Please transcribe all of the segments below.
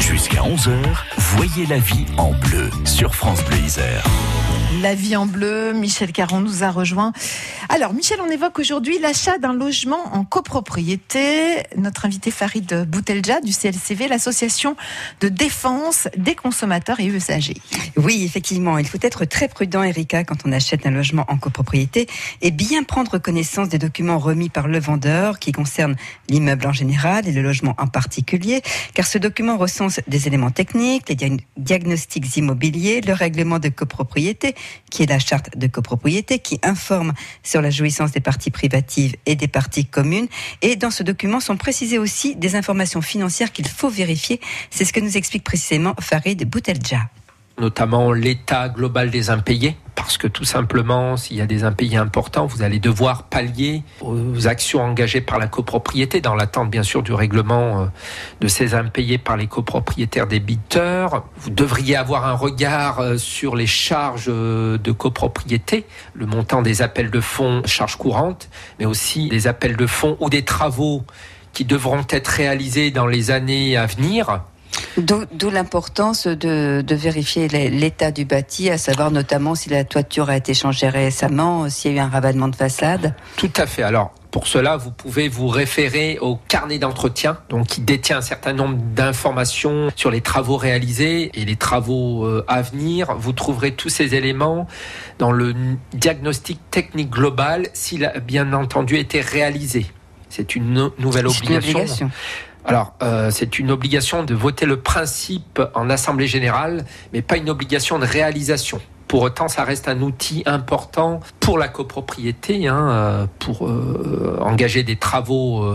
Jusqu'à 11h, voyez la vie en bleu sur France Bleu Isère. La vie en bleu, Michel Caron nous a rejoint. Alors, Michel, on évoque aujourd'hui l'achat d'un logement en copropriété. Notre invité Farid Boutelja du CLCV, l'association de défense des consommateurs et usagers. Oui, effectivement, il faut être très prudent, Erika, quand on achète un logement en copropriété et bien prendre connaissance des documents remis par le vendeur qui concernent l'immeuble en général et le logement en particulier, car ce document recense des éléments techniques, les diagnostics immobiliers, le règlement de copropriété, qui est la charte de copropriété, qui informe sur la jouissance des parties privatives et des parties communes. Et dans ce document sont précisées aussi des informations financières qu'il faut vérifier. C'est ce que nous explique précisément Farid Boutelja notamment l'état global des impayés, parce que tout simplement, s'il y a des impayés importants, vous allez devoir pallier aux actions engagées par la copropriété, dans l'attente bien sûr du règlement euh, de ces impayés par les copropriétaires débiteurs. Vous devriez avoir un regard euh, sur les charges euh, de copropriété, le montant des appels de fonds, charges courantes, mais aussi des appels de fonds ou des travaux qui devront être réalisés dans les années à venir D'où l'importance de, vérifier l'état du bâti, à savoir notamment si la toiture a été changée récemment, s'il y a eu un ravalement de façade. Tout à fait. Alors, pour cela, vous pouvez vous référer au carnet d'entretien, donc qui détient un certain nombre d'informations sur les travaux réalisés et les travaux euh, à venir. Vous trouverez tous ces éléments dans le diagnostic technique global, s'il a bien entendu été réalisé. C'est une nouvelle obligation. Alors, euh, c'est une obligation de voter le principe en Assemblée générale, mais pas une obligation de réalisation. Pour autant, ça reste un outil important pour la copropriété, hein, euh, pour euh, engager des travaux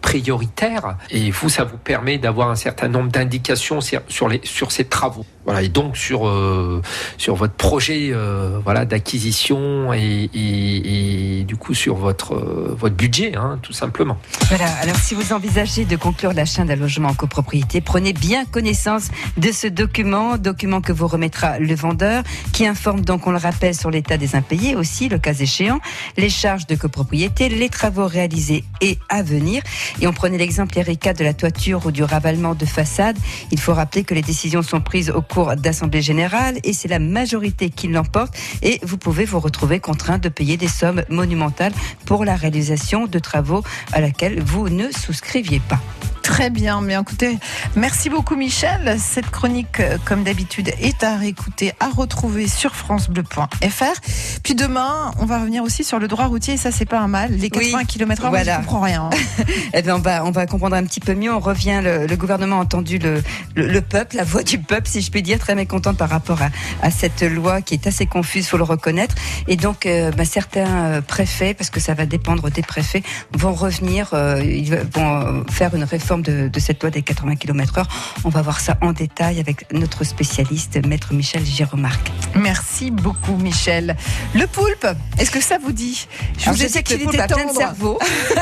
prioritaires. Et vous, ça vous permet d'avoir un certain nombre d'indications sur, sur ces travaux. Voilà, et donc sur, euh, sur votre projet euh, voilà, d'acquisition et, du coup sur votre, euh, votre budget, hein, tout simplement. Voilà, alors si vous envisagez de conclure l'achat d'un logement en copropriété, prenez bien connaissance de ce document, document que vous remettra le vendeur, qui informe donc, on le rappelle, sur l'état des impayés aussi, le cas échéant, les charges de copropriété, les travaux réalisés et à venir. Et on prenait l'exemple, Erika, de la toiture ou du ravalement de façade. Il faut rappeler que les décisions sont prises au d'Assemblée Générale et c'est la majorité qui l'emporte et vous pouvez vous retrouver contraint de payer des sommes monumentales pour la réalisation de travaux à laquelle vous ne souscriviez pas. Très bien, mais écoutez, merci beaucoup Michel. Cette chronique, euh, comme d'habitude, est à réécouter, à retrouver sur francebleu.fr. Puis demain, on va revenir aussi sur le droit routier, et ça c'est pas un mal. Les 80 km/h, voilà. je comprends rien. eh bien, on va, on va comprendre un petit peu mieux. On revient, le, gouvernement a entendu le, le, peuple, la voix du peuple, si je puis dire, très mécontente par rapport à, à cette loi qui est assez confuse, faut le reconnaître. Et donc, euh, bah, certains euh, préfets, parce que ça va dépendre des préfets, vont revenir, ils vont faire une réforme de, cette loi des 80 km/h. On va voir ça en détail avec notre spécialiste, maître Michel Giromarc. Merci beaucoup, Michel. Le poulpe, est-ce que ça vous dit? Je vous ai dit qu'il était plein de cerveau.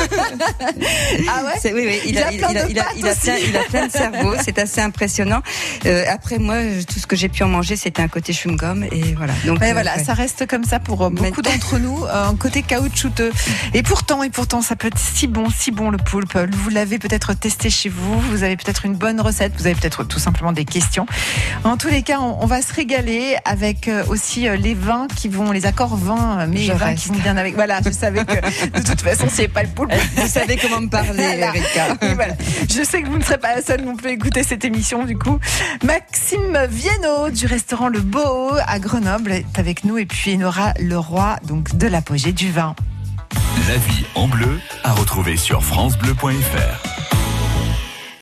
ah ouais? Oui, oui, il, a, il, a, il, a, il, a plein, il a plein de cerveau. C'est assez impressionnant. Euh, après, moi, tout ce que j'ai pu en manger, c'était un côté chewing-gum. Et voilà. Donc, euh, voilà, ça reste comme ça pour euh, beaucoup d'entre nous, un côté caoutchouteux. Et pourtant, et pourtant, ça peut être si bon, si bon le poulpe. Vous l'avez peut-être testé chez vous. Vous avez peut-être une bonne recette, vous avez peut-être tout simplement des questions. En tous les cas, on, va se régaler avec euh, aussi euh, les vins qui vont, les accords vins, euh, mais les vins qui vont bien avec. Voilà, je savais que de toute façon, c'est pas le poulpe. Vous savez comment me parler, Erika. Je sais que vous ne serez pas la seule non plus à écouter cette émission, du coup. Maxime Viennot du restaurant Le Beau à Grenoble est avec nous et puis Nora Leroy, donc de l'apogée du vin. La vie en bleu à retrouver sur FranceBleu.fr.